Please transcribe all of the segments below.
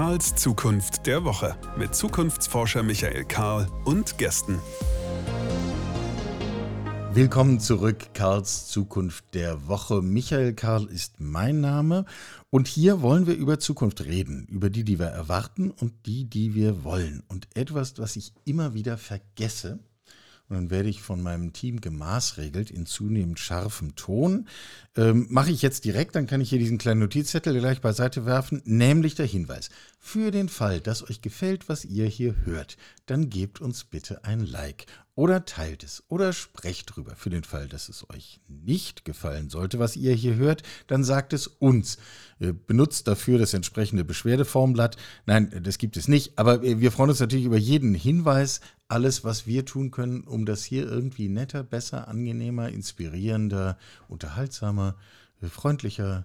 Karls Zukunft der Woche mit Zukunftsforscher Michael Karl und Gästen. Willkommen zurück, Karls Zukunft der Woche. Michael Karl ist mein Name und hier wollen wir über Zukunft reden, über die, die wir erwarten und die, die wir wollen. Und etwas, was ich immer wieder vergesse, und dann werde ich von meinem Team gemaßregelt in zunehmend scharfem Ton. Ähm, Mache ich jetzt direkt, dann kann ich hier diesen kleinen Notizzettel gleich beiseite werfen, nämlich der Hinweis. Für den Fall, dass euch gefällt, was ihr hier hört, dann gebt uns bitte ein Like oder teilt es oder sprecht drüber. Für den Fall, dass es euch nicht gefallen sollte, was ihr hier hört, dann sagt es uns. Benutzt dafür das entsprechende Beschwerdeformblatt. Nein, das gibt es nicht, aber wir freuen uns natürlich über jeden Hinweis, alles, was wir tun können, um das hier irgendwie netter, besser, angenehmer, inspirierender, unterhaltsamer, freundlicher,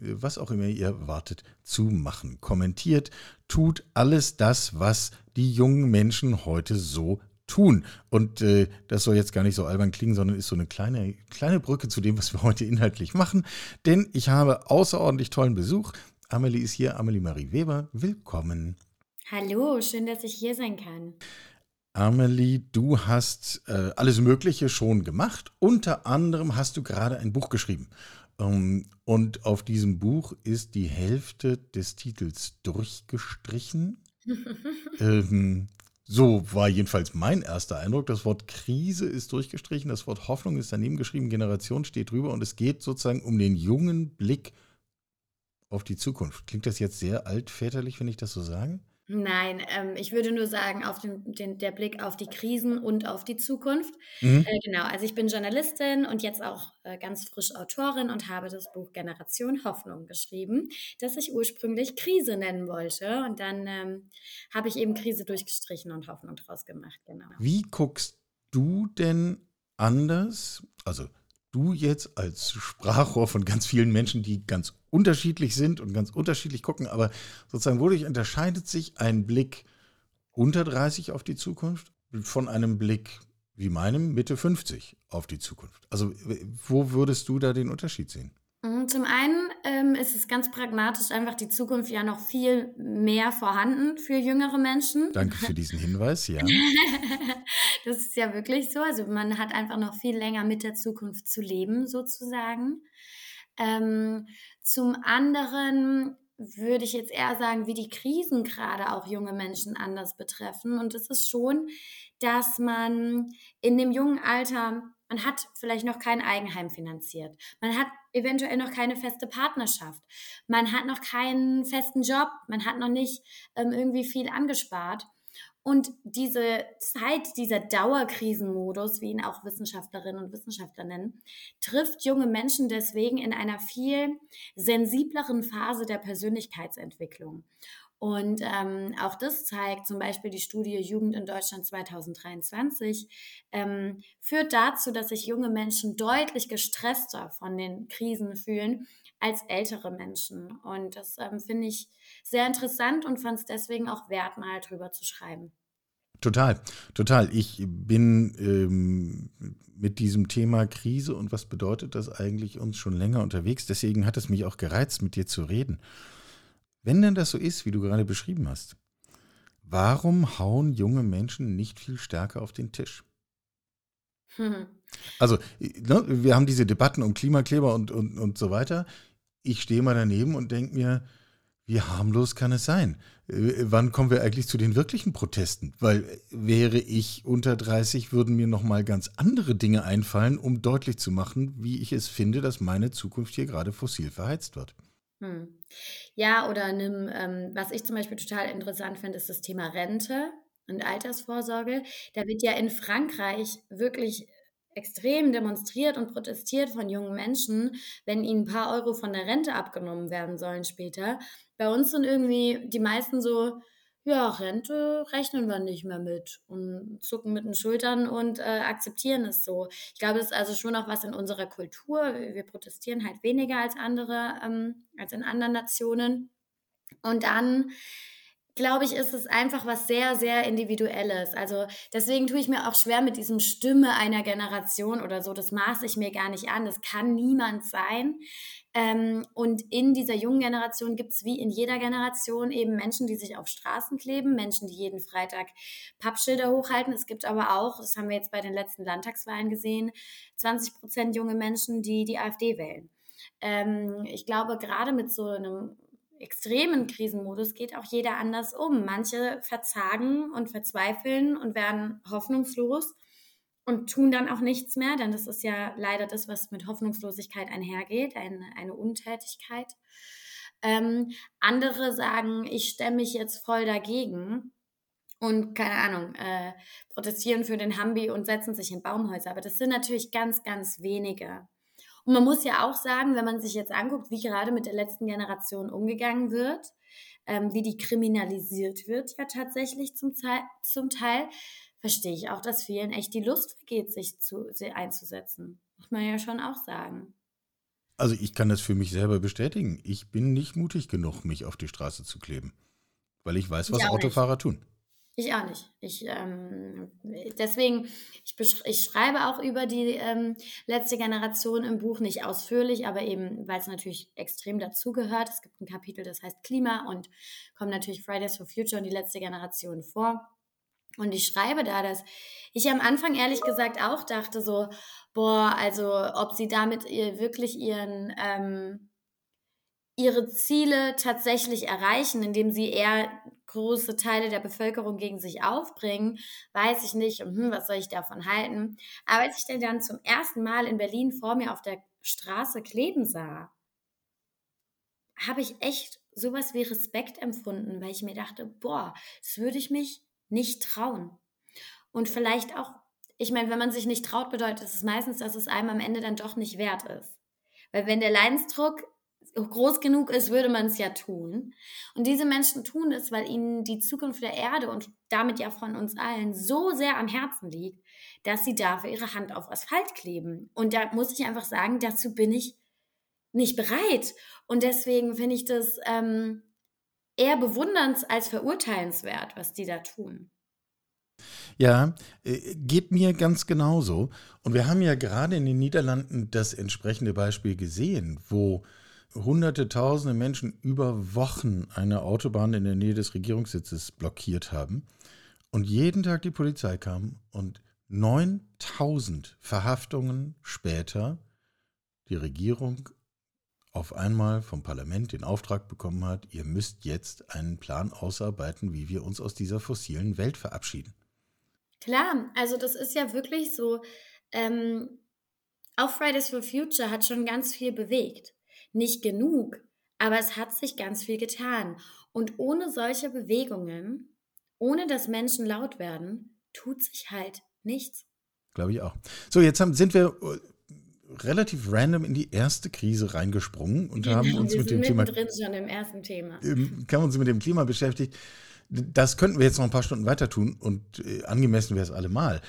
was auch immer ihr erwartet, zu machen. Kommentiert, tut alles das, was die jungen Menschen heute so tun. Und äh, das soll jetzt gar nicht so albern klingen, sondern ist so eine kleine, kleine Brücke zu dem, was wir heute inhaltlich machen. Denn ich habe außerordentlich tollen Besuch. Amelie ist hier, Amelie Marie Weber. Willkommen. Hallo, schön, dass ich hier sein kann. Amelie, du hast äh, alles Mögliche schon gemacht. Unter anderem hast du gerade ein Buch geschrieben. Ähm, und auf diesem Buch ist die Hälfte des Titels durchgestrichen. ähm, so war jedenfalls mein erster Eindruck. Das Wort Krise ist durchgestrichen, das Wort Hoffnung ist daneben geschrieben, Generation steht drüber und es geht sozusagen um den jungen Blick auf die Zukunft. Klingt das jetzt sehr altväterlich, wenn ich das so sage? Nein, ähm, ich würde nur sagen, auf den, den, der Blick auf die Krisen und auf die Zukunft. Mhm. Äh, genau, also ich bin Journalistin und jetzt auch äh, ganz frisch Autorin und habe das Buch Generation Hoffnung geschrieben, das ich ursprünglich Krise nennen wollte. Und dann ähm, habe ich eben Krise durchgestrichen und Hoffnung draus gemacht. Genau. Wie guckst du denn anders? Also du jetzt als Sprachrohr von ganz vielen Menschen, die ganz unterschiedlich sind und ganz unterschiedlich gucken, aber sozusagen wodurch unterscheidet sich ein Blick unter 30 auf die Zukunft von einem Blick wie meinem Mitte 50 auf die Zukunft? Also wo würdest du da den Unterschied sehen? Mhm, zum einen ähm, ist es ganz pragmatisch einfach die Zukunft ja noch viel mehr vorhanden für jüngere Menschen. Danke für diesen Hinweis, ja. das ist ja wirklich so. Also man hat einfach noch viel länger mit der Zukunft zu leben, sozusagen. Ähm, zum anderen würde ich jetzt eher sagen, wie die Krisen gerade auch junge Menschen anders betreffen. Und es ist schon, dass man in dem jungen Alter man hat vielleicht noch kein Eigenheim finanziert. Man hat eventuell noch keine feste Partnerschaft. Man hat noch keinen festen Job. Man hat noch nicht ähm, irgendwie viel angespart. Und diese Zeit, dieser Dauerkrisenmodus, wie ihn auch Wissenschaftlerinnen und Wissenschaftler nennen, trifft junge Menschen deswegen in einer viel sensibleren Phase der Persönlichkeitsentwicklung. Und ähm, auch das zeigt zum Beispiel die Studie Jugend in Deutschland 2023, ähm, führt dazu, dass sich junge Menschen deutlich gestresster von den Krisen fühlen als ältere Menschen. Und das ähm, finde ich sehr interessant und fand es deswegen auch wert, mal drüber zu schreiben. Total, total. Ich bin ähm, mit diesem Thema Krise und was bedeutet das eigentlich uns schon länger unterwegs. Deswegen hat es mich auch gereizt, mit dir zu reden. Wenn denn das so ist, wie du gerade beschrieben hast, warum hauen junge Menschen nicht viel stärker auf den Tisch? Hm. Also, ne, wir haben diese Debatten um Klimakleber und, und, und so weiter. Ich stehe mal daneben und denke mir, wie harmlos kann es sein? Wann kommen wir eigentlich zu den wirklichen Protesten? Weil wäre ich unter 30, würden mir noch mal ganz andere Dinge einfallen, um deutlich zu machen, wie ich es finde, dass meine Zukunft hier gerade fossil verheizt wird. Hm. Ja, oder nimm, ähm, was ich zum Beispiel total interessant finde, ist das Thema Rente und Altersvorsorge. Da wird ja in Frankreich wirklich extrem demonstriert und protestiert von jungen Menschen, wenn ihnen ein paar Euro von der Rente abgenommen werden sollen später. Bei uns sind irgendwie die meisten so, ja, Rente rechnen wir nicht mehr mit und zucken mit den Schultern und äh, akzeptieren es so. Ich glaube, es ist also schon auch was in unserer Kultur. Wir protestieren halt weniger als andere, ähm, als in anderen Nationen. Und dann glaube ich, ist es einfach was sehr, sehr Individuelles. Also deswegen tue ich mir auch schwer mit diesem Stimme einer Generation oder so. Das maße ich mir gar nicht an. Das kann niemand sein. Ähm, und in dieser jungen Generation gibt es wie in jeder Generation eben Menschen, die sich auf Straßen kleben, Menschen, die jeden Freitag Pappschilder hochhalten. Es gibt aber auch, das haben wir jetzt bei den letzten Landtagswahlen gesehen, 20 Prozent junge Menschen, die die AfD wählen. Ähm, ich glaube, gerade mit so einem extremen Krisenmodus geht auch jeder anders um. Manche verzagen und verzweifeln und werden hoffnungslos und tun dann auch nichts mehr, denn das ist ja leider das, was mit Hoffnungslosigkeit einhergeht, eine, eine Untätigkeit. Ähm, andere sagen, ich stemme mich jetzt voll dagegen und keine Ahnung, äh, protestieren für den Hambi und setzen sich in Baumhäuser. Aber das sind natürlich ganz, ganz wenige. Und man muss ja auch sagen, wenn man sich jetzt anguckt, wie gerade mit der letzten Generation umgegangen wird, ähm, wie die kriminalisiert wird, ja tatsächlich zum, Teil, zum Teil, verstehe ich auch, dass vielen echt die Lust vergeht, sich zu, sie einzusetzen. Muss man ja schon auch sagen. Also ich kann das für mich selber bestätigen. Ich bin nicht mutig genug, mich auf die Straße zu kleben, weil ich weiß, was Autofahrer nicht. tun. Ich auch nicht. Ich, ähm, deswegen, ich, ich schreibe auch über die ähm, letzte Generation im Buch, nicht ausführlich, aber eben, weil es natürlich extrem dazugehört. Es gibt ein Kapitel, das heißt Klima und kommt natürlich Fridays for Future und die letzte Generation vor. Und ich schreibe da, dass ich am Anfang ehrlich gesagt auch dachte so, boah, also ob sie damit ihr wirklich ihren ähm, ihre Ziele tatsächlich erreichen, indem sie eher große Teile der Bevölkerung gegen sich aufbringen, weiß ich nicht. Und hm, was soll ich davon halten? Aber als ich den dann zum ersten Mal in Berlin vor mir auf der Straße kleben sah, habe ich echt sowas wie Respekt empfunden, weil ich mir dachte, boah, das würde ich mich nicht trauen. Und vielleicht auch, ich meine, wenn man sich nicht traut, bedeutet es meistens, dass es einem am Ende dann doch nicht wert ist. Weil wenn der Leidensdruck groß genug ist, würde man es ja tun. Und diese Menschen tun es, weil ihnen die Zukunft der Erde und damit ja von uns allen so sehr am Herzen liegt, dass sie dafür ihre Hand auf Asphalt kleben. Und da muss ich einfach sagen, dazu bin ich nicht bereit. Und deswegen finde ich das ähm, eher bewunderns- als verurteilenswert, was die da tun. Ja, äh, geht mir ganz genauso. Und wir haben ja gerade in den Niederlanden das entsprechende Beispiel gesehen, wo hunderte, tausende Menschen über Wochen eine Autobahn in der Nähe des Regierungssitzes blockiert haben und jeden Tag die Polizei kam und 9000 Verhaftungen später die Regierung auf einmal vom Parlament den Auftrag bekommen hat, ihr müsst jetzt einen Plan ausarbeiten, wie wir uns aus dieser fossilen Welt verabschieden. Klar, also das ist ja wirklich so, ähm, auch Fridays for Future hat schon ganz viel bewegt nicht genug, aber es hat sich ganz viel getan. Und ohne solche Bewegungen, ohne dass Menschen laut werden, tut sich halt nichts. Glaube ich auch. So, jetzt haben, sind wir äh, relativ random in die erste Krise reingesprungen und haben uns mit dem Thema drin schon im ersten Thema. Haben uns mit dem Klima beschäftigt. Das könnten wir jetzt noch ein paar Stunden weiter tun und äh, angemessen wäre es allemal.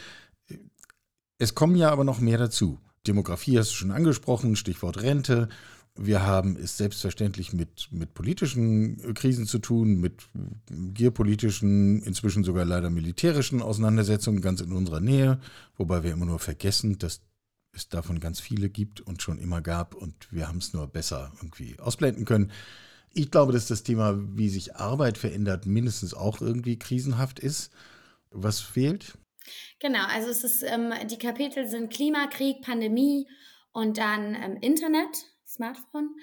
Es kommen ja aber noch mehr dazu. Demografie hast du schon angesprochen, Stichwort Rente. Wir haben es selbstverständlich mit, mit politischen äh, Krisen zu tun, mit geopolitischen, inzwischen sogar leider militärischen Auseinandersetzungen ganz in unserer Nähe, wobei wir immer nur vergessen, dass es davon ganz viele gibt und schon immer gab und wir haben es nur besser irgendwie ausblenden können. Ich glaube, dass das Thema, wie sich Arbeit verändert, mindestens auch irgendwie krisenhaft ist. Was fehlt? Genau, also es ist, ähm, die Kapitel sind Klimakrieg, Pandemie und dann ähm, Internet. Smartphone.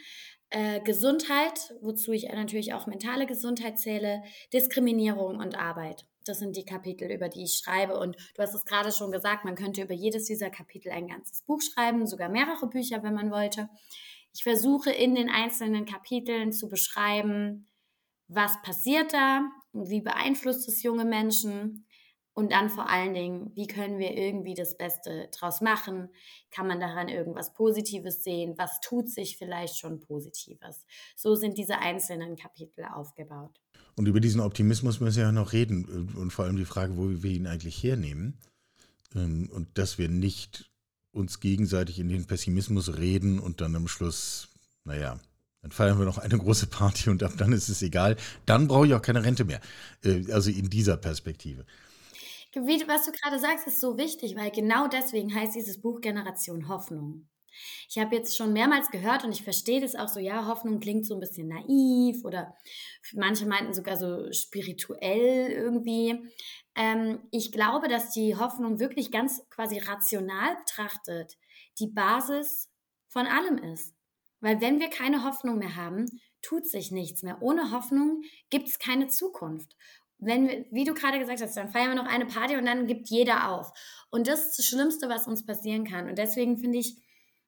Äh, Gesundheit, wozu ich natürlich auch mentale Gesundheit zähle, Diskriminierung und Arbeit. Das sind die Kapitel, über die ich schreibe. Und du hast es gerade schon gesagt, man könnte über jedes dieser Kapitel ein ganzes Buch schreiben, sogar mehrere Bücher, wenn man wollte. Ich versuche in den einzelnen Kapiteln zu beschreiben, was passiert da, wie beeinflusst es junge Menschen, und dann vor allen Dingen, wie können wir irgendwie das Beste draus machen? Kann man daran irgendwas Positives sehen? Was tut sich vielleicht schon Positives? So sind diese einzelnen Kapitel aufgebaut. Und über diesen Optimismus müssen wir ja noch reden und vor allem die Frage, wo wir ihn eigentlich hernehmen. Ähm, und dass wir nicht uns gegenseitig in den Pessimismus reden und dann am Schluss, naja, Dann feiern wir noch eine große Party und ab dann ist es egal. Dann brauche ich auch keine Rente mehr. Äh, also in dieser Perspektive. Wie, was du gerade sagst, ist so wichtig, weil genau deswegen heißt dieses Buch Generation Hoffnung. Ich habe jetzt schon mehrmals gehört und ich verstehe das auch so, ja, Hoffnung klingt so ein bisschen naiv oder manche meinten sogar so spirituell irgendwie. Ähm, ich glaube, dass die Hoffnung wirklich ganz quasi rational betrachtet die Basis von allem ist. Weil wenn wir keine Hoffnung mehr haben, tut sich nichts mehr. Ohne Hoffnung gibt es keine Zukunft. Wenn wir, wie du gerade gesagt hast, dann feiern wir noch eine Party und dann gibt jeder auf. Und das ist das Schlimmste, was uns passieren kann. Und deswegen finde ich,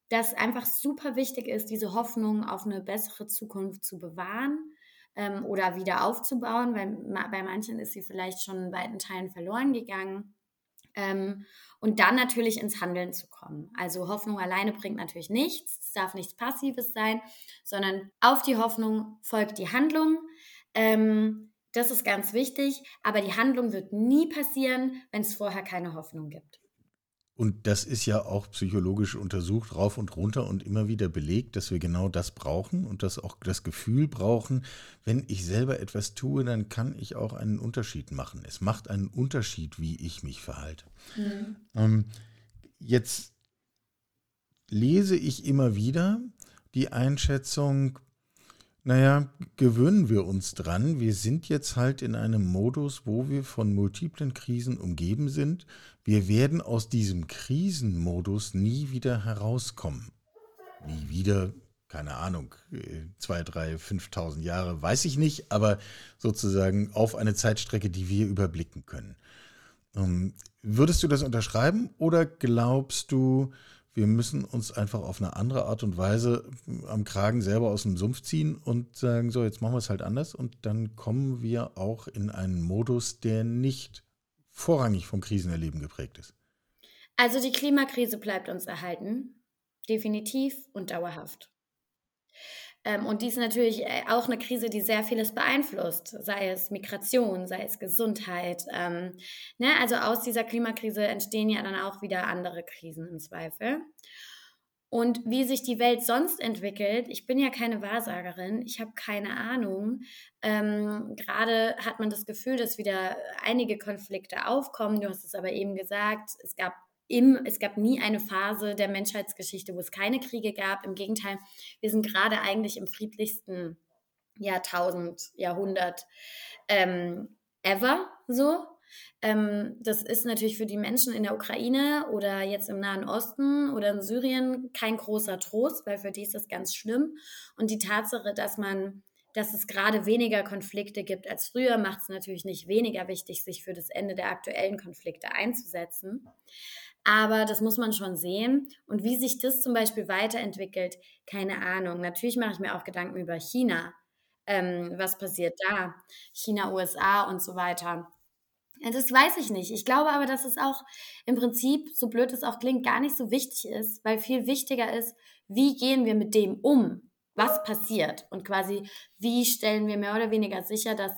dass einfach super wichtig ist, diese Hoffnung auf eine bessere Zukunft zu bewahren ähm, oder wieder aufzubauen, weil bei manchen ist sie vielleicht schon in weiten Teilen verloren gegangen. Ähm, und dann natürlich ins Handeln zu kommen. Also Hoffnung alleine bringt natürlich nichts, es darf nichts Passives sein, sondern auf die Hoffnung folgt die Handlung. Ähm, das ist ganz wichtig, aber die Handlung wird nie passieren, wenn es vorher keine Hoffnung gibt. Und das ist ja auch psychologisch untersucht, rauf und runter und immer wieder belegt, dass wir genau das brauchen und dass auch das Gefühl brauchen, wenn ich selber etwas tue, dann kann ich auch einen Unterschied machen. Es macht einen Unterschied, wie ich mich verhalte. Mhm. Ähm, jetzt lese ich immer wieder die Einschätzung, naja, gewöhnen wir uns dran. Wir sind jetzt halt in einem Modus, wo wir von multiplen Krisen umgeben sind. Wir werden aus diesem Krisenmodus nie wieder herauskommen. Nie wieder, keine Ahnung, zwei, drei, 5.000 Jahre, weiß ich nicht, aber sozusagen auf eine Zeitstrecke, die wir überblicken können. Ähm, würdest du das unterschreiben oder glaubst du, wir müssen uns einfach auf eine andere Art und Weise am Kragen selber aus dem Sumpf ziehen und sagen, so, jetzt machen wir es halt anders und dann kommen wir auch in einen Modus, der nicht vorrangig vom Krisenerleben geprägt ist. Also die Klimakrise bleibt uns erhalten, definitiv und dauerhaft. Ähm, und dies ist natürlich äh, auch eine Krise, die sehr vieles beeinflusst, sei es Migration, sei es Gesundheit. Ähm, ne? Also aus dieser Klimakrise entstehen ja dann auch wieder andere Krisen im Zweifel. Und wie sich die Welt sonst entwickelt, ich bin ja keine Wahrsagerin, ich habe keine Ahnung. Ähm, Gerade hat man das Gefühl, dass wieder einige Konflikte aufkommen. Du hast es aber eben gesagt, es gab im, es gab nie eine Phase der Menschheitsgeschichte, wo es keine Kriege gab. Im Gegenteil, wir sind gerade eigentlich im friedlichsten Jahrtausend, Jahrhundert ähm, ever so. Ähm, das ist natürlich für die Menschen in der Ukraine oder jetzt im Nahen Osten oder in Syrien kein großer Trost, weil für die ist das ganz schlimm. Und die Tatsache, dass man dass es gerade weniger Konflikte gibt als früher, macht es natürlich nicht weniger wichtig, sich für das Ende der aktuellen Konflikte einzusetzen. Aber das muss man schon sehen. Und wie sich das zum Beispiel weiterentwickelt, keine Ahnung. Natürlich mache ich mir auch Gedanken über China. Ähm, was passiert da? China, USA und so weiter. Das weiß ich nicht. Ich glaube aber, dass es auch im Prinzip, so blöd es auch klingt, gar nicht so wichtig ist, weil viel wichtiger ist, wie gehen wir mit dem um, was passiert? Und quasi, wie stellen wir mehr oder weniger sicher, dass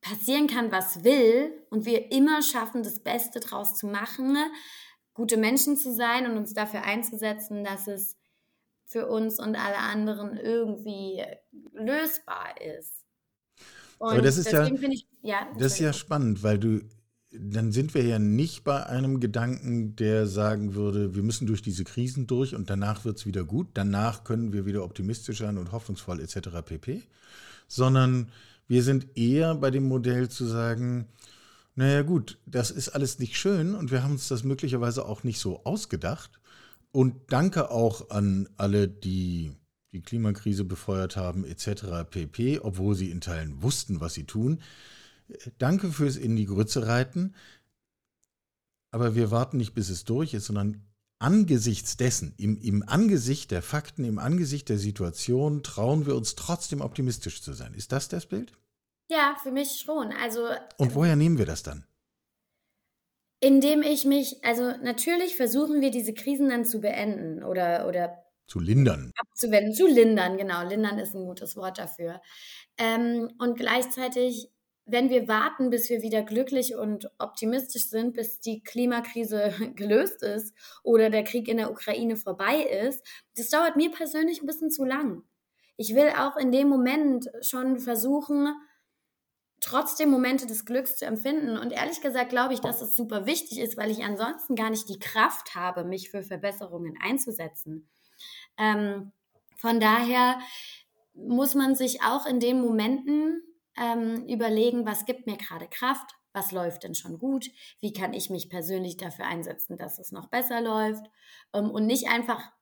passieren kann, was will und wir immer schaffen, das Beste draus zu machen, gute Menschen zu sein und uns dafür einzusetzen, dass es für uns und alle anderen irgendwie lösbar ist. Und Aber das ist ja, ich, ja das ist ja spannend, weil du dann sind wir ja nicht bei einem Gedanken, der sagen würde, wir müssen durch diese Krisen durch und danach wird es wieder gut, danach können wir wieder optimistisch sein und hoffnungsvoll etc. pp, sondern wir sind eher bei dem Modell zu sagen, naja gut, das ist alles nicht schön und wir haben uns das möglicherweise auch nicht so ausgedacht. Und danke auch an alle, die die Klimakrise befeuert haben etc. pp, obwohl sie in Teilen wussten, was sie tun. Danke fürs in die Grütze reiten. Aber wir warten nicht, bis es durch ist, sondern angesichts dessen, im, im Angesicht der Fakten, im Angesicht der Situation, trauen wir uns trotzdem optimistisch zu sein. Ist das das Bild? Ja, für mich schon. Also. Und woher nehmen wir das dann? Indem ich mich, also natürlich versuchen wir diese Krisen dann zu beenden oder, oder zu lindern. Abzuwenden, zu lindern, genau. Lindern ist ein gutes Wort dafür. Ähm, und gleichzeitig wenn wir warten, bis wir wieder glücklich und optimistisch sind, bis die Klimakrise gelöst ist oder der Krieg in der Ukraine vorbei ist, das dauert mir persönlich ein bisschen zu lang. Ich will auch in dem Moment schon versuchen, trotzdem Momente des Glücks zu empfinden. Und ehrlich gesagt glaube ich, dass es super wichtig ist, weil ich ansonsten gar nicht die Kraft habe, mich für Verbesserungen einzusetzen. Ähm, von daher muss man sich auch in den Momenten ähm, überlegen, was gibt mir gerade Kraft, was läuft denn schon gut, wie kann ich mich persönlich dafür einsetzen, dass es noch besser läuft ähm, und nicht einfach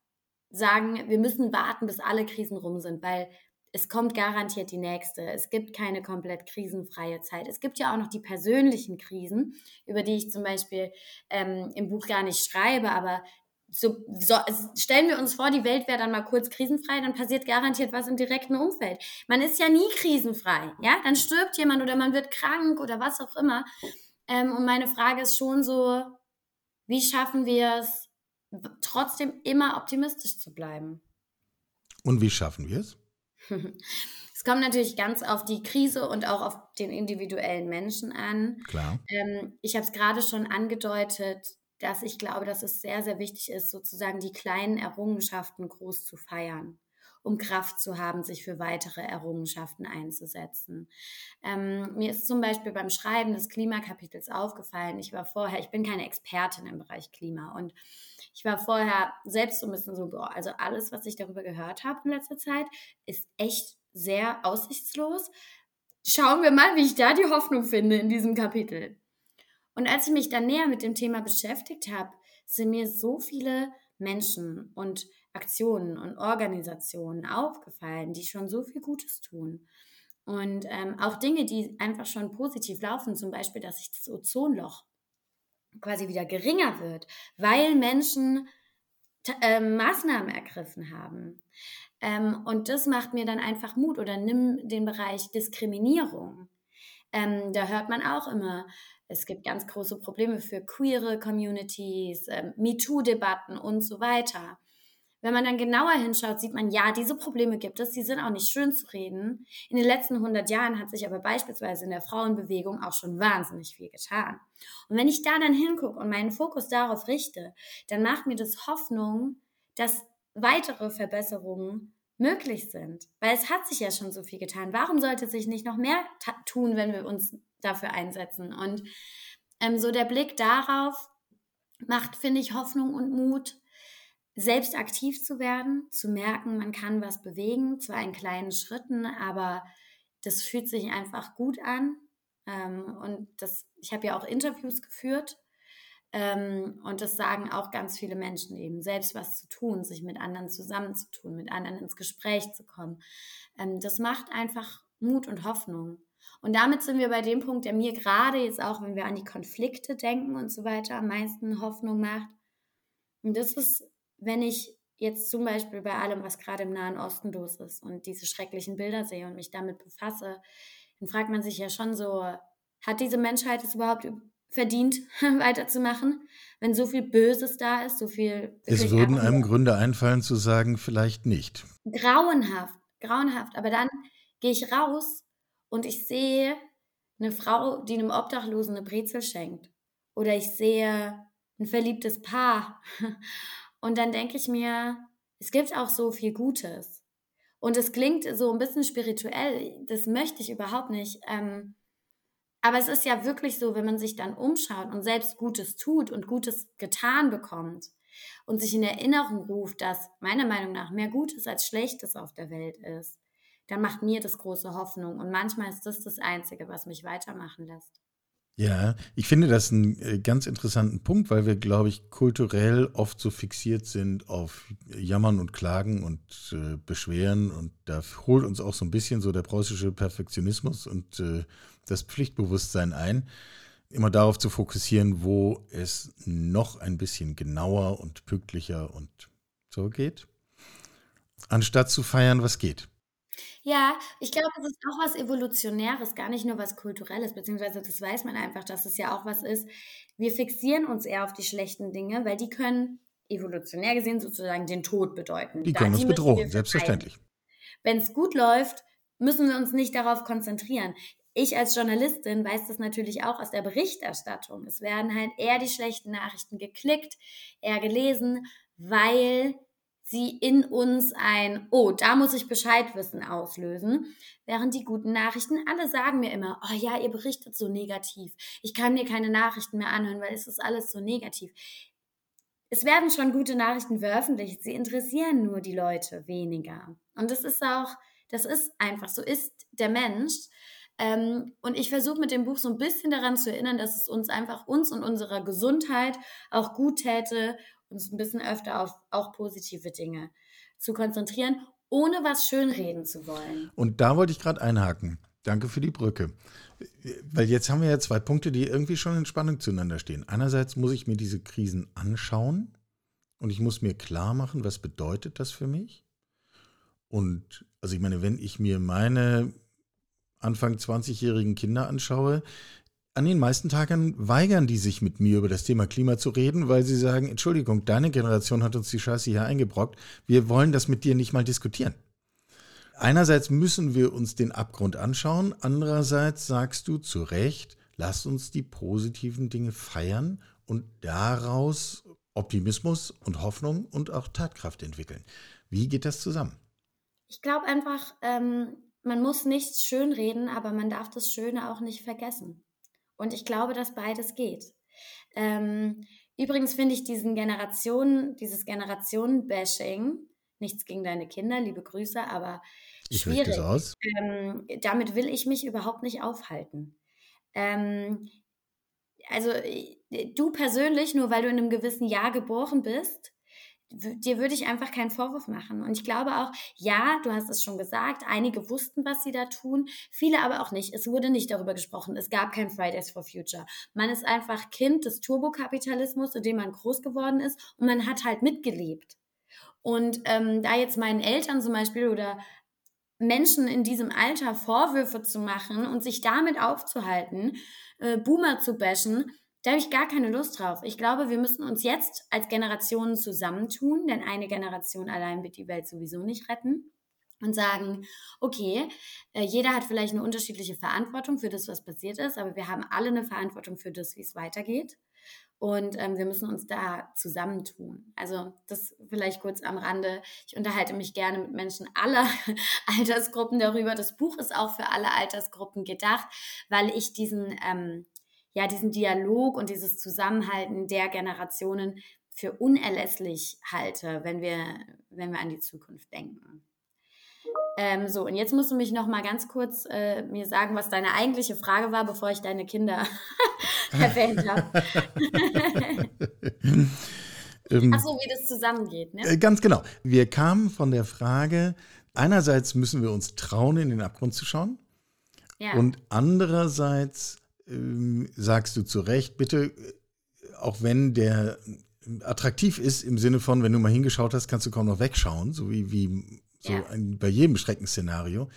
sagen, wir müssen warten, bis alle Krisen rum sind, weil es kommt garantiert die nächste. Es gibt keine komplett krisenfreie Zeit. Es gibt ja auch noch die persönlichen Krisen, über die ich zum Beispiel ähm, im Buch gar nicht schreibe, aber so, so, stellen wir uns vor, die Welt wäre dann mal kurz krisenfrei, dann passiert garantiert was im direkten Umfeld. Man ist ja nie krisenfrei, ja? Dann stirbt jemand oder man wird krank oder was auch immer. Ähm, und meine Frage ist schon so, wie schaffen wir es, trotzdem immer optimistisch zu bleiben? Und wie schaffen wir es? Es kommt natürlich ganz auf die Krise und auch auf den individuellen Menschen an. Klar. Ähm, ich habe es gerade schon angedeutet, dass ich glaube, dass es sehr, sehr wichtig ist, sozusagen die kleinen Errungenschaften groß zu feiern, um Kraft zu haben, sich für weitere Errungenschaften einzusetzen. Ähm, mir ist zum Beispiel beim Schreiben des Klimakapitels aufgefallen, ich war vorher, ich bin keine Expertin im Bereich Klima und ich war vorher selbst so ein bisschen so, boah, also alles, was ich darüber gehört habe in letzter Zeit, ist echt sehr aussichtslos. Schauen wir mal, wie ich da die Hoffnung finde in diesem Kapitel. Und als ich mich dann näher mit dem Thema beschäftigt habe, sind mir so viele Menschen und Aktionen und Organisationen aufgefallen, die schon so viel Gutes tun. Und ähm, auch Dinge, die einfach schon positiv laufen, zum Beispiel, dass sich das Ozonloch quasi wieder geringer wird, weil Menschen äh, Maßnahmen ergriffen haben. Ähm, und das macht mir dann einfach Mut oder nimm den Bereich Diskriminierung. Ähm, da hört man auch immer, es gibt ganz große Probleme für queere Communities, ähm, MeToo-Debatten und so weiter. Wenn man dann genauer hinschaut, sieht man, ja, diese Probleme gibt es, die sind auch nicht schön zu reden. In den letzten 100 Jahren hat sich aber beispielsweise in der Frauenbewegung auch schon wahnsinnig viel getan. Und wenn ich da dann hingucke und meinen Fokus darauf richte, dann macht mir das Hoffnung, dass weitere Verbesserungen möglich sind. Weil es hat sich ja schon so viel getan. Warum sollte sich nicht noch mehr tun, wenn wir uns dafür einsetzen? Und ähm, so der Blick darauf macht, finde ich, Hoffnung und Mut, selbst aktiv zu werden, zu merken, man kann was bewegen, zwar in kleinen Schritten, aber das fühlt sich einfach gut an. Ähm, und das, ich habe ja auch Interviews geführt ähm, und das sagen auch ganz viele Menschen eben, selbst was zu tun, sich mit anderen zusammenzutun, mit anderen ins Gespräch zu kommen. Ähm, das macht einfach Mut und Hoffnung. Und damit sind wir bei dem Punkt, der mir gerade jetzt auch, wenn wir an die Konflikte denken und so weiter, am meisten Hoffnung macht. Und das ist, wenn ich jetzt zum Beispiel bei allem, was gerade im Nahen Osten los ist und diese schrecklichen Bilder sehe und mich damit befasse, dann fragt man sich ja schon so, hat diese Menschheit es überhaupt verdient, weiterzumachen, wenn so viel Böses da ist, so viel. Es würden einem Gründe einfallen zu sagen, vielleicht nicht. Grauenhaft, grauenhaft. Aber dann gehe ich raus und ich sehe eine Frau, die einem Obdachlosen eine Brezel schenkt. Oder ich sehe ein verliebtes Paar. Und dann denke ich mir, es gibt auch so viel Gutes. Und es klingt so ein bisschen spirituell, das möchte ich überhaupt nicht. Ähm, aber es ist ja wirklich so, wenn man sich dann umschaut und selbst Gutes tut und Gutes getan bekommt und sich in Erinnerung ruft, dass meiner Meinung nach mehr Gutes als Schlechtes auf der Welt ist, dann macht mir das große Hoffnung. Und manchmal ist das das Einzige, was mich weitermachen lässt. Ja, ich finde das einen äh, ganz interessanten Punkt, weil wir, glaube ich, kulturell oft so fixiert sind auf Jammern und Klagen und äh, Beschweren. Und da holt uns auch so ein bisschen so der preußische Perfektionismus und äh, das Pflichtbewusstsein ein, immer darauf zu fokussieren, wo es noch ein bisschen genauer und pünktlicher und so geht, anstatt zu feiern, was geht. Ja, ich glaube, das ist auch was Evolutionäres, gar nicht nur was Kulturelles, beziehungsweise das weiß man einfach, dass es ja auch was ist. Wir fixieren uns eher auf die schlechten Dinge, weil die können evolutionär gesehen sozusagen den Tod bedeuten. Die Da- können uns bedrohen, selbstverständlich. Wenn es gut läuft, müssen wir uns nicht darauf konzentrieren. ich als Journalistin weiß das natürlich auch aus der Berichterstattung. Es werden halt eher die schlechten Nachrichten geklickt, eher gelesen, weil sie in uns ein, oh, da muss ich Bescheid wissen, auslösen. Während die guten Nachrichten, alle sagen mir immer, oh ja, ihr berichtet so negativ. Ich kann mir keine Nachrichten mehr anhören, weil es ist alles so negativ. Es werden schon gute Nachrichten veröffentlicht, sie interessieren nur die Leute weniger. Und das ist auch, das ist einfach, so ist der Mensch. Ähm, und ich versuche mit dem Buch so ein bisschen daran zu erinnern, dass es uns einfach, uns und unserer Gesundheit auch gut täte, uns ein bisschen öfter auf auch positive Dinge zu konzentrieren, ohne was schönreden zu wollen. Und da wollte ich gerade einhaken. Danke für die Brücke. Weil jetzt haben wir ja zwei Punkte, die irgendwie schon in Spannung zueinander stehen. Einerseits muss ich mir diese Krisen anschauen und ich muss mir klar machen, was bedeutet das für mich. Und also ich meine, wenn ich mir meine Anfang 20-jährigen Kinder anschaue, an den meisten Tagen weigern die sich mit mir über das Thema Klima zu reden, weil sie sagen, Entschuldigung, deine Generation hat uns die Scheiße hier eingebrockt, wir wollen das mit dir nicht mal diskutieren. Einerseits müssen wir uns den Abgrund anschauen, andererseits sagst du zu Recht, lass uns die positiven Dinge feiern und daraus Optimismus und Hoffnung und auch Tatkraft entwickeln. Wie geht das zusammen? Ich glaube einfach, ähm, man muss nichts schönreden, aber man darf das Schöne auch nicht vergessen. Und ich glaube, dass beides geht. Ähm, übrigens finde ich diesen Generationen, dieses Generationen-Bashing, nichts gegen deine Kinder, liebe Grüße, aber ich schwierig. aus. Ähm, damit will ich mich überhaupt nicht aufhalten. Ähm, also äh, du persönlich, nur weil du in einem gewissen Jahr geboren bist, dir würde ich einfach keinen Vorwurf machen. Und ich glaube auch, ja, du hast es schon gesagt, einige wussten, was sie da tun, viele aber auch nicht. Es wurde nicht darüber gesprochen. Es gab kein Fridays for Future. Man ist einfach Kind des Turbokapitalismus, in dem man groß geworden ist und man hat halt mitgelebt. Und ähm, da jetzt meinen Eltern zum Beispiel oder Menschen in diesem Alter Vorwürfe zu machen und sich damit aufzuhalten, äh, Boomer zu bashen, da habe ich gar keine Lust drauf. Ich glaube, wir müssen uns jetzt als Generationen zusammentun, denn eine Generation allein wird die Welt sowieso nicht retten. Und sagen, okay, äh, jeder hat vielleicht eine unterschiedliche Verantwortung für das, was passiert ist, aber wir haben alle eine Verantwortung für das, wie es weitergeht. Und ähm, wir müssen uns da zusammentun. Also das vielleicht kurz am Rande. Ich unterhalte mich gerne mit Menschen aller Altersgruppen darüber. Das Buch ist auch für alle Altersgruppen gedacht, weil ich diesen ähm, ja diesen Dialog und dieses Zusammenhalten der Generationen für unerlässlich halte, wenn wir, wenn wir an die Zukunft denken. Ähm, so, und jetzt musst du mich noch mal ganz kurz äh, mir sagen, was deine eigentliche Frage war, bevor ich deine Kinder erwähnt habe. ähm, Ach so, wie das zusammengeht, ne? Äh, ganz genau. Wir kamen von der Frage, einerseits müssen wir uns trauen, in den Abgrund zu schauen. Ja. Und andererseits ähm, sagst du zu Recht, bitte, äh, auch wenn der attraktiv ist im Sinne von, wenn du mal hingeschaut hast, kannst du kaum noch wegschauen, so wie, wie so ja. ein, bei jedem Schreckensszenario.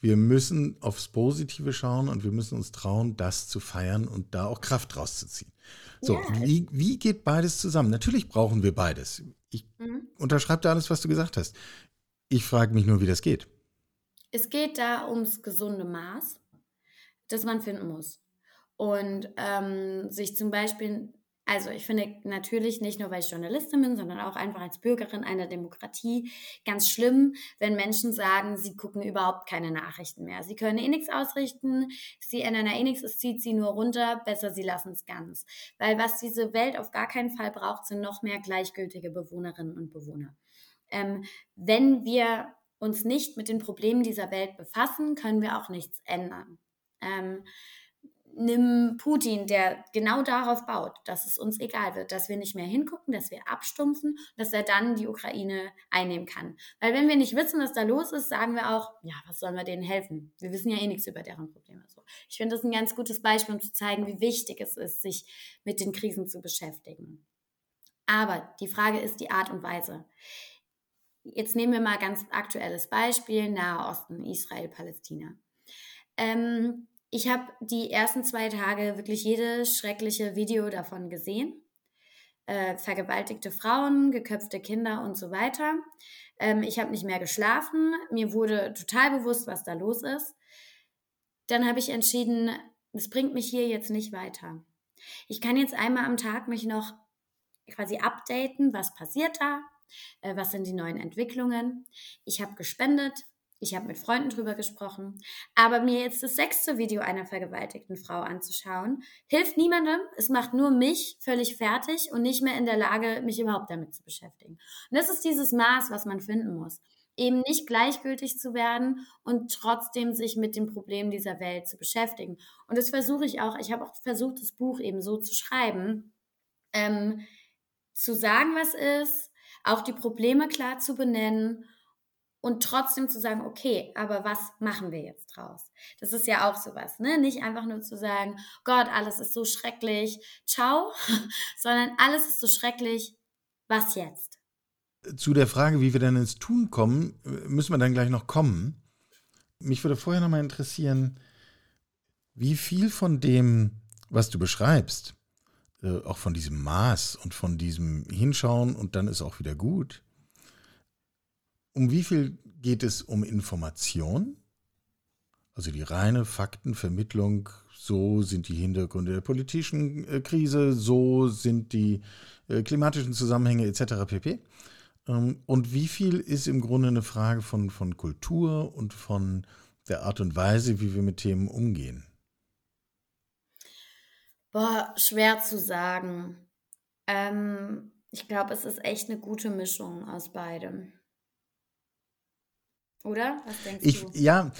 Wir müssen aufs Positive schauen und wir müssen uns trauen, das zu feiern und da auch Kraft rauszuziehen. So, ja. wie, wie geht beides zusammen? Natürlich brauchen wir beides. Ich mhm. unterschreibe da alles, was du gesagt hast. Ich frage mich nur, wie das geht. Es geht da ums gesunde Maß, das man finden muss und ähm, sich zum Beispiel, also ich finde natürlich nicht nur, weil ich Journalistin bin, sondern auch einfach als Bürgerin einer Demokratie ganz schlimm, wenn Menschen sagen, sie gucken überhaupt keine Nachrichten mehr. Sie können eh nichts ausrichten, sie ändern eh nichts, es zieht sie nur runter, besser sie lassen es ganz. Weil was diese Welt auf gar keinen Fall braucht, sind noch mehr gleichgültige Bewohnerinnen und Bewohner. Ähm, wenn wir uns nicht mit den Problemen dieser Welt befassen, können wir auch nichts ändern. Ähm, nimm Putin, der genau darauf baut, dass es uns egal wird, dass wir nicht mehr hingucken, dass wir abstumpfen, dass er dann die Ukraine einnehmen kann. Weil wenn wir nicht wissen, was da los ist, sagen wir auch, ja, was sollen wir denen helfen? Wir wissen ja eh nichts über deren Probleme. So. Ich finde das ein ganz gutes Beispiel, um zu zeigen, wie wichtig es ist, sich mit den Krisen zu beschäftigen. Aber die Frage ist die Art und Weise. Jetzt nehmen wir mal ganz aktuelles Beispiel, Nahe Osten, Israel, Palästina. Ähm, ich habe die ersten zwei Tage wirklich jedes schreckliche Video davon gesehen. Äh, vergewaltigte Frauen, geköpfte Kinder und so weiter. Ähm, ich habe nicht mehr geschlafen. Mir wurde total bewusst, was da los ist. dann habe ich entschieden, es bringt mich hier jetzt nicht weiter. Ich kann jetzt einmal am Tag mich noch quasi updaten, was passiert da, äh, was sind die neuen Entwicklungen. Ich habe gespendet, ich habe mit Freunden drüber gesprochen, aber mir jetzt das sechste Video einer vergewaltigten Frau anzuschauen, hilft niemandem. Es macht nur mich völlig fertig und nicht mehr in der Lage, mich überhaupt damit zu beschäftigen. Und das ist dieses Maß, was man finden muss. Eben nicht gleichgültig zu werden und trotzdem sich mit den Problemen dieser Welt zu beschäftigen. Und das versuche ich auch. Ich habe auch versucht, das Buch eben so zu schreiben, ähm, zu sagen, was ist, auch die Probleme klar zu benennen und trotzdem zu sagen, okay, aber was machen wir jetzt draus? Das ist ja auch sowas, ne? Nicht einfach nur zu sagen, Gott, alles ist so schrecklich, ciao, sondern alles ist so schrecklich, was jetzt? Zu der Frage, wie wir dann ins Tun kommen, müssen wir dann gleich noch kommen. Mich würde vorher noch mal interessieren, wie viel von dem, was du beschreibst, äh, auch von diesem Maß und von diesem Hinschauen und dann ist auch wieder gut, um wie viel geht es um Information? Also die reine Faktenvermittlung, so sind die Hintergründe der politischen äh, Krise, so sind die äh, klimatischen Zusammenhänge etc. pp. Ähm, und wie viel ist im Grunde eine Frage von, von Kultur und von der Art und Weise, wie wir mit Themen umgehen? Boah, schwer zu sagen. Ähm, ich glaube, es ist echt eine gute Mischung aus beidem. Oder? Was denkst ich, du? Ja,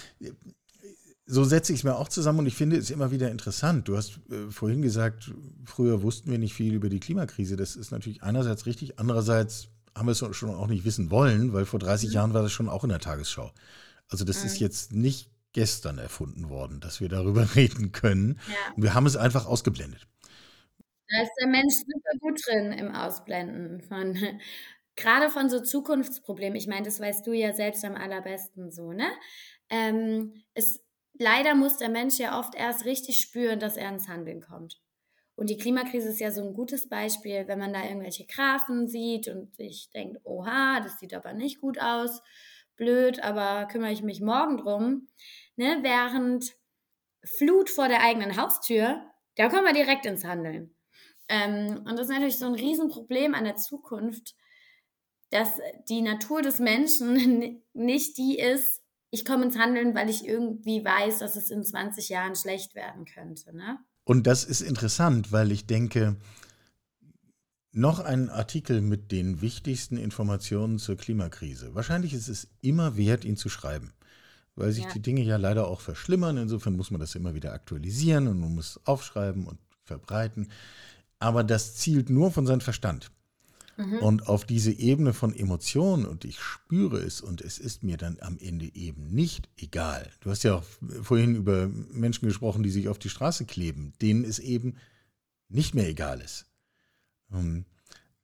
so setze ich es mir auch zusammen und ich finde es immer wieder interessant. Du hast äh, vorhin gesagt, früher wussten wir nicht viel über die Klimakrise. Das ist natürlich einerseits richtig, andererseits haben wir es schon auch nicht wissen wollen, weil vor 30 mhm. Jahren war das schon auch in der Tagesschau. Also das mhm. ist jetzt nicht gestern erfunden worden, dass wir darüber reden können. Ja. Wir haben es einfach ausgeblendet. Da ist der Mensch super gut drin im Ausblenden von gerade von so Zukunftsproblemen, ich meine, das weißt du ja selbst am allerbesten so, ne? Ähm, es, leider muss der Mensch ja oft erst richtig spüren, dass er ins Handeln kommt. Und die Klimakrise ist ja so ein gutes Beispiel, wenn man da irgendwelche Graphen sieht und sich denkt, oha, das sieht aber nicht gut aus, blöd, aber kümmere ich mich morgen drum. Ne? Während Flut vor der eigenen Haustür, da kommen wir direkt ins Handeln. Ähm, und das ist natürlich so ein Riesenproblem an der Zukunft, dass die Natur des Menschen nicht die ist, ich komme ins Handeln, weil ich irgendwie weiß, dass es in 20 Jahren schlecht werden könnte. Ne? Und das ist interessant, weil ich denke, noch ein Artikel mit den wichtigsten Informationen zur Klimakrise. Wahrscheinlich ist es immer wert, ihn zu schreiben, weil sich ja. die Dinge ja leider auch verschlimmern. Insofern muss man das immer wieder aktualisieren und man muss aufschreiben und verbreiten. Aber das zielt nur von seinem Verstand. Mhm. Und auf diese Ebene von Emotionen und ich spüre es und es ist mir dann am Ende eben nicht egal. Du hast ja auch vorhin über Menschen gesprochen, die sich auf die Straße kleben, denen es eben nicht mehr egal ist. Ähm,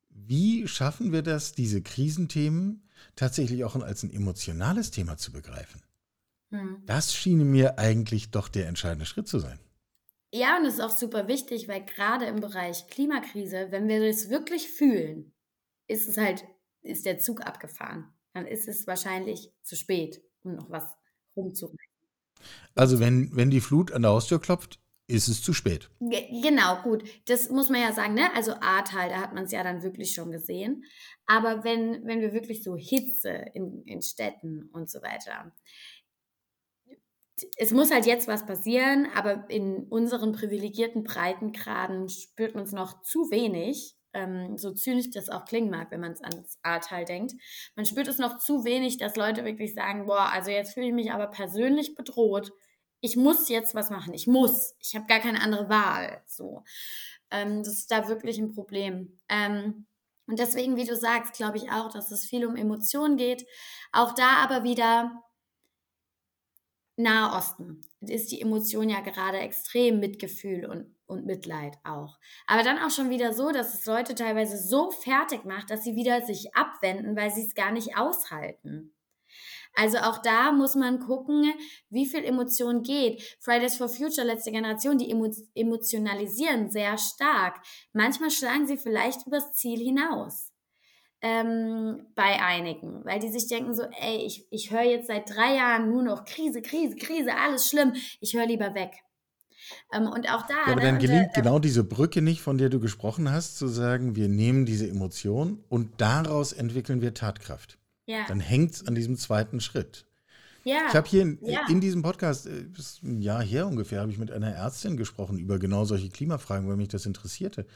wie schaffen wir das, diese Krisenthemen tatsächlich auch als ein emotionales Thema zu begreifen? Mhm. Das schien mir eigentlich doch der entscheidende Schritt zu sein. Ja, und es ist auch super wichtig, weil gerade im Bereich Klimakrise, wenn wir das wirklich fühlen, ist es halt, ist der Zug abgefahren. Dann ist es wahrscheinlich zu spät, um noch was rumzureißen. Also wenn, wenn die Flut an der Haustür klopft, ist es zu spät. G genau, gut. Das muss man ja sagen, ne? Also Ahrtal, da hat man es ja dann wirklich schon gesehen. Aber wenn, wenn wir wirklich so Hitze in, in Städten und so weiter, es muss halt jetzt was passieren, aber in unseren privilegierten Breitengraden spürt man es noch zu wenig ähm, so zynisch das auch klingen mag, wenn man es ans Ahrtal denkt. Man spürt es noch zu wenig, dass Leute wirklich sagen, boah, also jetzt fühle ich mich aber persönlich bedroht. Ich muss jetzt was machen. Ich muss. Ich habe gar keine andere Wahl. So, ähm, das ist da wirklich ein Problem. Ähm, und deswegen, wie du sagst, glaube ich auch, dass es viel um Emotionen geht. Auch da aber wieder Nahe Osten ist die Emotion ja gerade extrem Mitgefühl und, und Mitleid auch. Aber dann auch schon wieder so, dass es Leute teilweise so fertig macht, dass sie wieder sich abwenden, weil sie es gar nicht aushalten. Also auch da muss man gucken, wie viel Emotion geht. Fridays for Future, letzte Generation, die emotionalisieren sehr stark. Manchmal schlagen sie vielleicht übers Ziel hinaus. ähm, bei einigen, weil die sich denken so, ey, ich, ich höre jetzt seit drei Jahren nur noch Krise, Krise, Krise, alles schlimm, ich höre lieber weg. Ähm, und auch da. Ja, aber ne, dann und, äh, gelingt genau diese Brücke nicht, von der du gesprochen hast, zu sagen, wir nehmen diese Emotion und daraus entwickeln wir Tatkraft. ja, Dann hängt es an diesem zweiten Schritt. ja, Ich habe hier in, Ja. in diesem Podcast, äh, ist ein Jahr her ungefähr, habe ich mit einer Ärztin gesprochen über genau solche Klimafragen, weil mich das interessierte.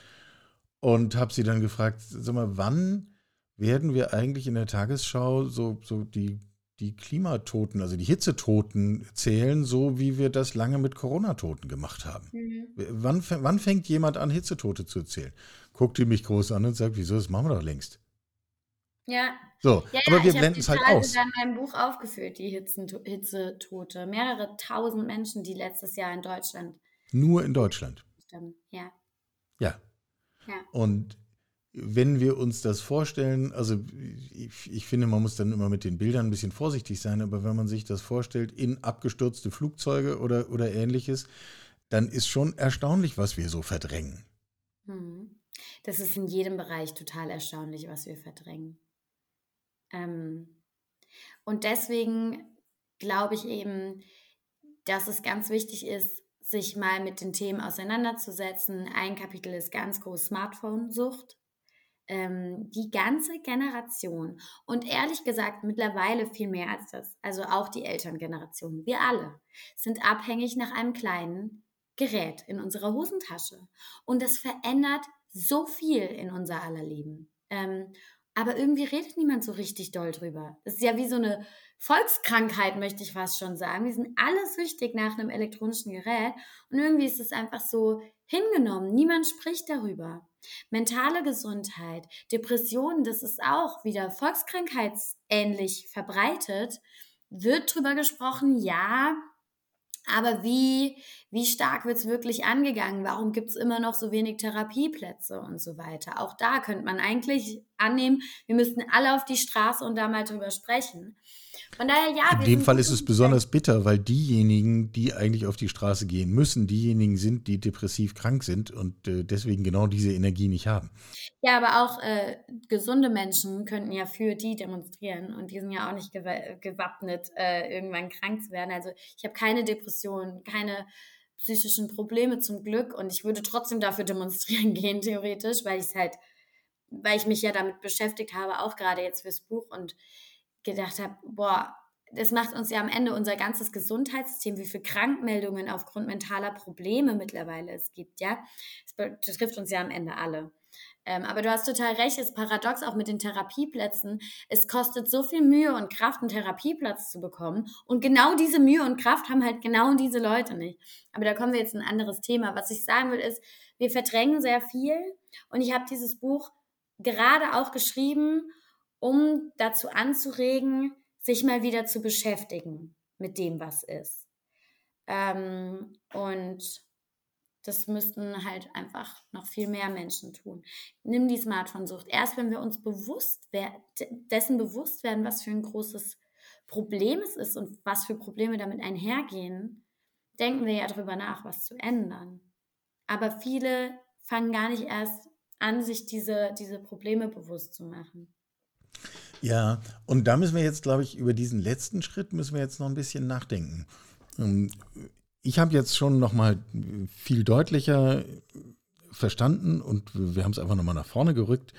Und habe sie dann gefragt, sag mal, wann werden wir eigentlich in der Tagesschau so, so die, die Klimatoten, also die Hitzetoten zählen, so wie wir das lange mit Corona-Toten gemacht haben? Mhm. Wann, wann fängt jemand an, Hitzetote zu zählen? Guckt die mich groß an und sagt, wieso, das machen wir doch längst. ja. So, Ja, aber ja, wir ich blenden es halt aus. sogar in meinem Buch aufgeführt, die Hitzetote. Mehrere tausend Menschen, die letztes Jahr in Deutschland Nur in Deutschland. Ja. Ja. Ja. Und wenn wir uns das vorstellen, also ich, ich finde, man muss dann immer mit den Bildern ein bisschen vorsichtig sein, aber wenn man sich das vorstellt in abgestürzte Flugzeuge oder, oder ähnliches, dann ist schon erstaunlich, was wir so verdrängen. Mhm. Das ist in jedem Bereich total erstaunlich, was wir verdrängen. Ähm, und deswegen glaube ich eben, dass es ganz wichtig ist, sich mal mit den Themen auseinanderzusetzen. Ein Kapitel ist ganz groß Smartphone-Sucht. Ähm, die ganze Generation und ehrlich gesagt mittlerweile viel mehr als das, also auch die Elterngeneration, wir alle sind abhängig nach einem kleinen Gerät in unserer Hosentasche. Und das verändert so viel in unser aller Leben. Ähm, aber irgendwie redet niemand so richtig doll drüber. Das ist ja wie so eine Volkskrankheit, möchte ich fast schon sagen. Wir sind alle süchtig nach einem elektronischen Gerät und irgendwie ist es einfach so hingenommen. Niemand spricht darüber. Mentale Gesundheit, Depressionen, das ist auch wieder volkskrankheitsähnlich verbreitet. Wird drüber gesprochen, ja, aber wie, wie stark wird es wirklich angegangen? Warum gibt es immer noch so wenig Therapieplätze und so weiter? Auch da könnte man eigentlich annehmen, wir müssten alle auf die Straße und da mal drüber sprechen. Von daher, ja. In dem Fall ist es besonders bitter, weil diejenigen, die eigentlich auf die Straße gehen müssen, diejenigen sind, die depressiv krank sind und äh, deswegen genau diese Energie nicht haben. Ja, aber auch äh, gesunde Menschen könnten ja für die demonstrieren und die sind ja auch nicht gewa gewappnet, äh, irgendwann krank zu werden. Also ich habe keine Depressionen, keine psychischen Probleme zum Glück und ich würde trotzdem dafür demonstrieren gehen, theoretisch, weil ich es halt, weil ich mich ja damit beschäftigt habe, auch gerade jetzt fürs Buch und gedacht habe, boah, das macht uns ja am Ende unser ganzes Gesundheitssystem, wie viele Krankmeldungen aufgrund mentaler Probleme mittlerweile es gibt, ja. Das betrifft uns ja am Ende alle. Ähm, aber du hast total recht, ist paradox auch mit den Therapieplätzen. Es kostet so viel Mühe und Kraft, einen Therapieplatz zu bekommen. Und genau diese Mühe und Kraft haben halt genau diese Leute nicht. Aber da kommen wir jetzt in ein anderes Thema. Was ich sagen will, ist, wir verdrängen sehr viel. Und ich habe dieses Buch gerade auch geschrieben, um dazu anzuregen, sich mal wieder zu beschäftigen mit dem, was ist. Ähm, und das müssten halt einfach noch viel mehr Menschen tun. Nimm die Smartphone-Sucht. Erst wenn wir uns bewusst dessen bewusst werden, was für ein großes Problem es ist und was für Probleme damit einhergehen, denken wir ja darüber nach, was zu ändern. Aber viele fangen gar nicht erst an, sich diese, diese Probleme bewusst zu machen. Ja, und da müssen wir jetzt, glaube ich, über diesen letzten Schritt müssen wir jetzt noch ein bisschen nachdenken. Ähm, Ich habe jetzt schon noch mal viel deutlicher verstanden und wir haben es einfach noch mal nach vorne gerückt.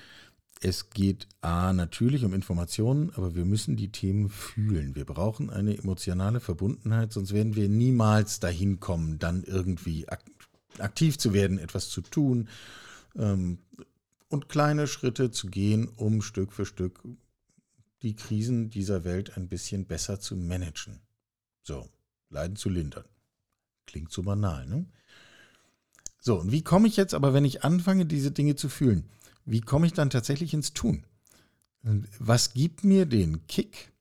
Es geht A natürlich um Informationen, aber wir müssen die Themen fühlen. Wir brauchen eine emotionale Verbundenheit, sonst werden wir niemals dahin kommen, dann irgendwie ak aktiv zu werden, etwas zu tun ähm, und kleine Schritte zu gehen, um Stück für Stück die Krisen dieser Welt ein bisschen besser zu managen. So, Leiden zu lindern. Klingt so banal, ne? So, und wie komme ich jetzt aber, wenn ich anfange, diese Dinge zu fühlen, wie komme ich dann tatsächlich ins Tun? Was gibt mir den Kick,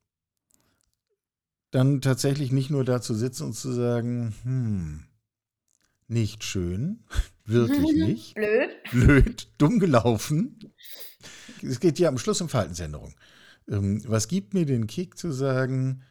dann tatsächlich nicht nur da zu sitzen und zu sagen, hm, nicht schön, wirklich nicht. Blöd. Blöd, dumm gelaufen. Es geht ja am Schluss um Verhaltensänderung. Ähm, was gibt mir den Kick zu sagen,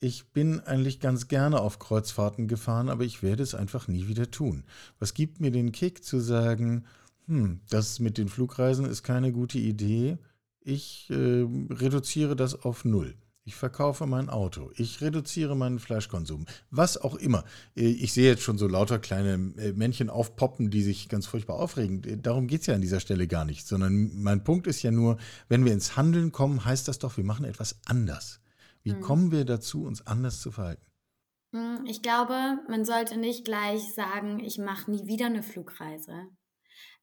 ich bin eigentlich ganz gerne auf Kreuzfahrten gefahren, aber ich werde es einfach nie wieder tun. Was gibt mir den Kick zu sagen, hm, das mit den Flugreisen ist keine gute Idee. ich äh, reduziere das auf null. Ich verkaufe mein Auto. Ich reduziere meinen Fleischkonsum. Was auch immer. Äh, ich sehe jetzt schon so lauter kleine äh, Männchen aufpoppen, die sich ganz furchtbar aufregen. Äh, darum geht es ja an dieser Stelle gar nicht. Sondern mein Punkt ist ja nur, wenn wir ins Handeln kommen, heißt das doch, wir machen etwas anders. Wie mhm. kommen wir dazu, uns anders zu verhalten? Hm, ich glaube, man sollte nicht gleich sagen, ich mache nie wieder eine Flugreise.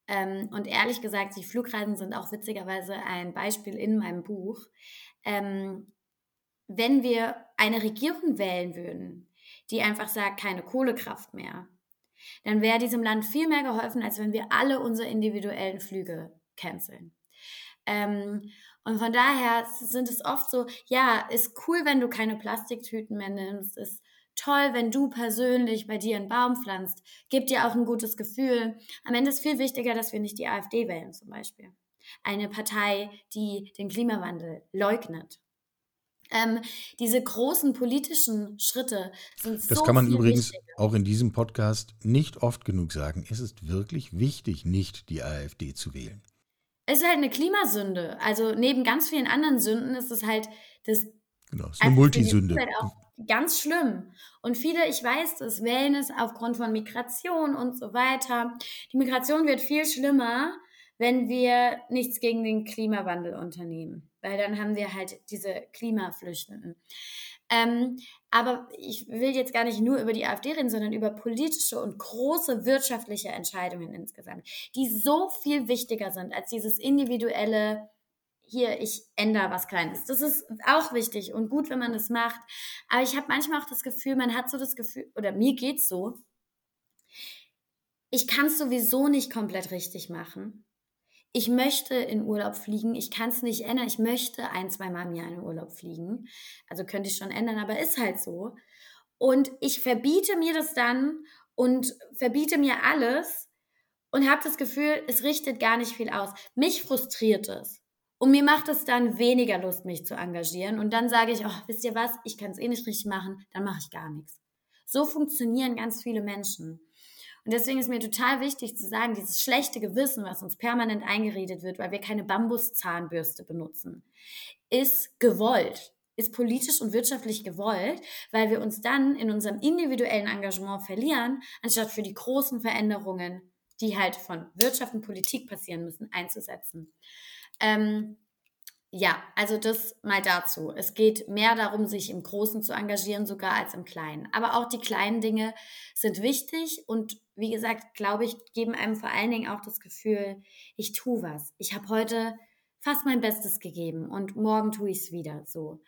Ähm, und ehrlich gesagt, die Flugreisen sind auch witzigerweise ein Beispiel in meinem Buch. Ähm, wenn wir eine Regierung wählen würden, die einfach sagt, keine Kohlekraft mehr, dann wäre diesem Land viel mehr geholfen, als wenn wir alle unsere individuellen Flüge canceln. Ähm, und von daher sind es oft so, ja, ist cool, wenn du keine Plastiktüten mehr nimmst, ist toll, wenn du persönlich bei dir einen Baum pflanzt, gibt dir auch ein gutes Gefühl. Am Ende ist viel wichtiger, dass wir nicht die AfD wählen zum Beispiel. Eine Partei, die den Klimawandel leugnet. Ähm, diese großen politischen Schritte sind so. Das kann man übrigens wichtiger. auch in diesem Podcast nicht oft genug sagen. Es ist wirklich wichtig, nicht die AfD zu wählen. Es ist halt eine Klimasünde. Also neben ganz vielen anderen Sünden ist es halt das. Genau, es ist eine Multisünde. Auch ganz schlimm. Und viele, ich weiß das, wählen es aufgrund von Migration und so weiter. Die Migration wird viel schlimmer, wenn wir nichts gegen den Klimawandel unternehmen weil dann haben wir halt diese Klimaflüchtenden. Ähm, aber ich will jetzt gar nicht nur über die AfD reden, sondern über politische und große wirtschaftliche Entscheidungen insgesamt, die so viel wichtiger sind als dieses individuelle, hier, ich ändere was Kleines. Das ist auch wichtig und gut, wenn man das macht. Aber ich habe manchmal auch das Gefühl, man hat so das Gefühl, oder mir geht es so, ich kann es sowieso nicht komplett richtig machen ich möchte in Urlaub fliegen, ich kann es nicht ändern, ich möchte ein, zwei Mal im Jahr in Urlaub fliegen. Also könnte ich schon ändern, aber ist halt so. Und ich verbiete mir das dann und verbiete mir alles und habe das Gefühl, es richtet gar nicht viel aus. Mich frustriert es. Und mir macht es dann weniger Lust, mich zu engagieren. Und dann sage ich, oh, wisst ihr was, ich kann es eh nicht richtig machen, dann mache ich gar nichts. So funktionieren ganz viele Menschen. Und deswegen ist mir total wichtig zu sagen, dieses schlechte Gewissen, was uns permanent eingeredet wird, weil wir keine Bambuszahnbürste benutzen, ist gewollt, ist politisch und wirtschaftlich gewollt, weil wir uns dann in unserem individuellen Engagement verlieren, anstatt für die großen Veränderungen, die halt von Wirtschaft und Politik passieren müssen, einzusetzen. Ähm, ja, also das mal dazu. Es geht mehr darum, sich im Großen zu engagieren, sogar als im Kleinen. Aber auch die kleinen Dinge sind wichtig und wie gesagt, glaube ich, geben einem vor allen Dingen auch das Gefühl, ich tue was. Ich habe heute fast mein Bestes gegeben und morgen tue ich es wieder so.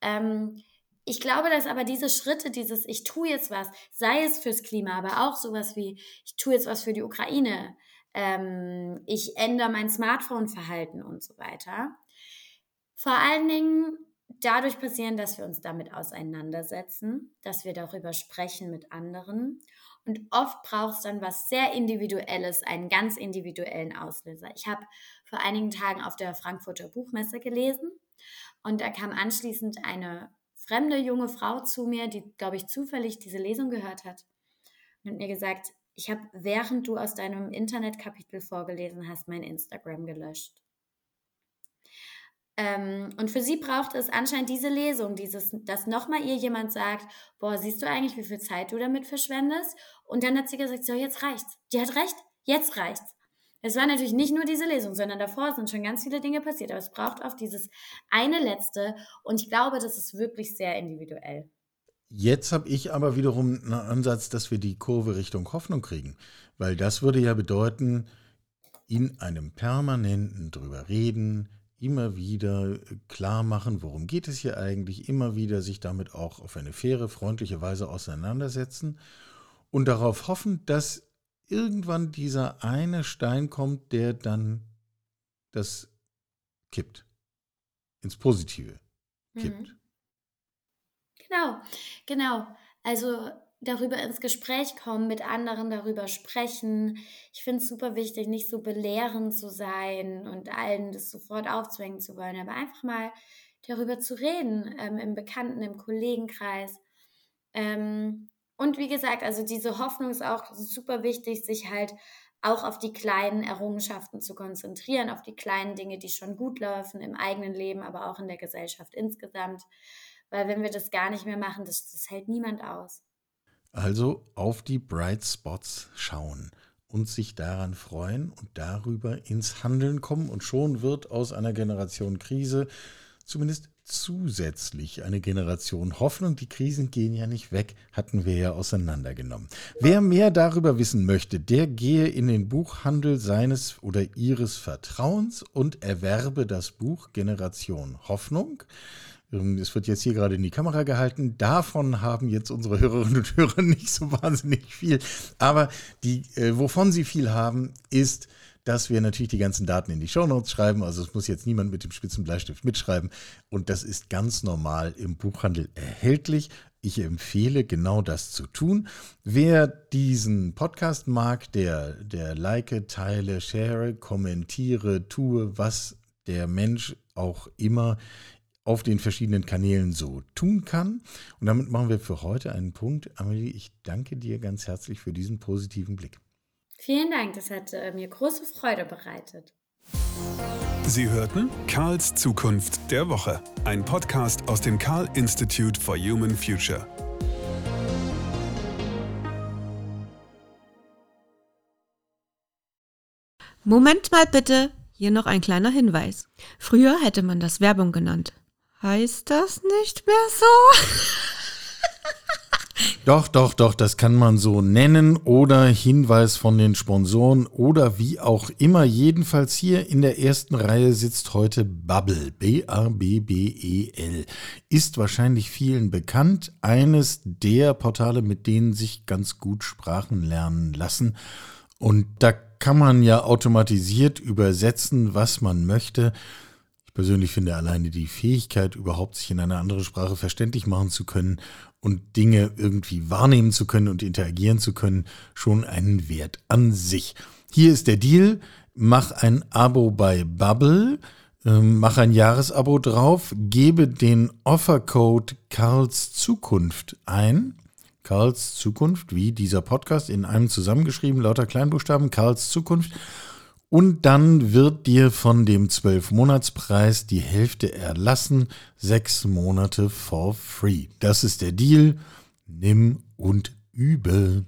Ähm, ich glaube, dass aber diese Schritte, dieses Ich tue jetzt was, sei es fürs Klima, aber auch sowas wie Ich tue jetzt was für die Ukraine, ähm, ich ändere mein Smartphone-Verhalten und so weiter, vor allen Dingen dadurch passieren, dass wir uns damit auseinandersetzen, dass wir darüber sprechen mit anderen. Und oft braucht es dann was sehr Individuelles, einen ganz individuellen Auslöser. Ich habe vor einigen Tagen auf der Frankfurter Buchmesse gelesen und da kam anschließend eine fremde junge Frau zu mir, die, glaube ich, zufällig diese Lesung gehört hat und mir gesagt, ich habe, während du aus deinem Internetkapitel vorgelesen hast, mein Instagram gelöscht. Ähm, und für sie braucht es anscheinend diese Lesung, dieses, dass nochmal ihr jemand sagt, boah, siehst du eigentlich, wie viel Zeit du damit verschwendest? Und dann hat sie gesagt, so, jetzt reicht's. Die hat recht, jetzt reicht's. Es war natürlich nicht nur diese Lesung, sondern davor sind schon ganz viele Dinge passiert. Aber es braucht auch dieses eine letzte. Und ich glaube, das ist wirklich sehr individuell. Jetzt habe ich aber wiederum einen Ansatz, dass wir die Kurve Richtung Hoffnung kriegen. Weil das würde ja bedeuten, in einem permanenten drüber reden, immer wieder äh, klar machen, worum geht es hier eigentlich, immer wieder sich damit auch auf eine faire, freundliche Weise auseinandersetzen und darauf hoffen, dass irgendwann dieser eine Stein kommt, der dann das kippt, ins Positive kippt. Mhm. Genau, genau. Also darüber ins Gespräch kommen, mit anderen darüber sprechen. Ich finde es super wichtig, nicht so belehrend zu sein und allen das sofort aufzwängen zu wollen, aber einfach mal darüber zu reden, ähm, im Bekannten, im Kollegenkreis. Ähm, und wie gesagt, also diese Hoffnung ist auch super wichtig, sich halt auch auf die kleinen Errungenschaften zu konzentrieren, auf die kleinen Dinge, die schon gut laufen im eigenen Leben, aber auch in der Gesellschaft insgesamt. Weil wenn wir das gar nicht mehr machen, das, das hält niemand aus. Also auf die Bright Spots schauen und sich daran freuen und darüber ins Handeln kommen. Und schon wird aus einer Generation Krise zumindest zusätzlich eine Generation Hoffnung. Die Krisen gehen ja nicht weg, hatten wir ja auseinandergenommen. Wer mehr darüber wissen möchte, der gehe in den Buchhandel seines oder ihres Vertrauens und erwerbe das Buch Generation Hoffnung. Ähm, es wird jetzt hier gerade in die Kamera gehalten. Davon haben jetzt unsere Hörerinnen und Hörer nicht so wahnsinnig viel. Aber die, äh, wovon sie viel haben, ist, dass wir natürlich die ganzen Daten in die Shownotes schreiben. Also es muss jetzt niemand mit dem spitzen Bleistift mitschreiben. Und das ist ganz normal im Buchhandel erhältlich. Ich empfehle genau das zu tun. Wer diesen Podcast mag, der, der like, teile, share, kommentiere, tue, was der Mensch auch immer auf den verschiedenen Kanälen so tun kann. Und damit machen wir für heute einen Punkt. Amelie, ich danke dir ganz herzlich für diesen positiven Blick. Vielen Dank, das hat äh, mir große Freude bereitet. Sie hörten Karls Zukunft der Woche, ein Podcast aus dem Karl Institute for Human Future. Moment mal bitte, hier noch ein kleiner Hinweis. Früher hätte man das Werbung genannt. Heißt das nicht mehr so? Doch, doch, doch, das kann man so nennen oder Hinweis von den Sponsoren oder wie auch immer. Jedenfalls hier in der ersten Reihe sitzt heute Bubble, B-A-B-B-E-L. Ist wahrscheinlich vielen bekannt, eines der Portale, mit denen sich ganz gut Sprachen lernen lassen. Und da kann man ja automatisiert übersetzen, was man möchte persönlich finde alleine die Fähigkeit, überhaupt sich in einer anderen Sprache verständlich machen zu können und Dinge irgendwie wahrnehmen zu können und interagieren zu können, schon einen Wert an sich. Hier ist der Deal. Mach ein Abo bei Bubble, ähm, mach ein Jahresabo drauf, gebe den Offercode Karls Zukunft ein. Karls Zukunft, wie dieser Podcast in einem zusammengeschrieben, lauter Kleinbuchstaben, Karls Zukunft. Und dann wird dir von dem 12-Monats-Preis die Hälfte erlassen, sechs Monate for free. Das ist der Deal. Nimm und übe.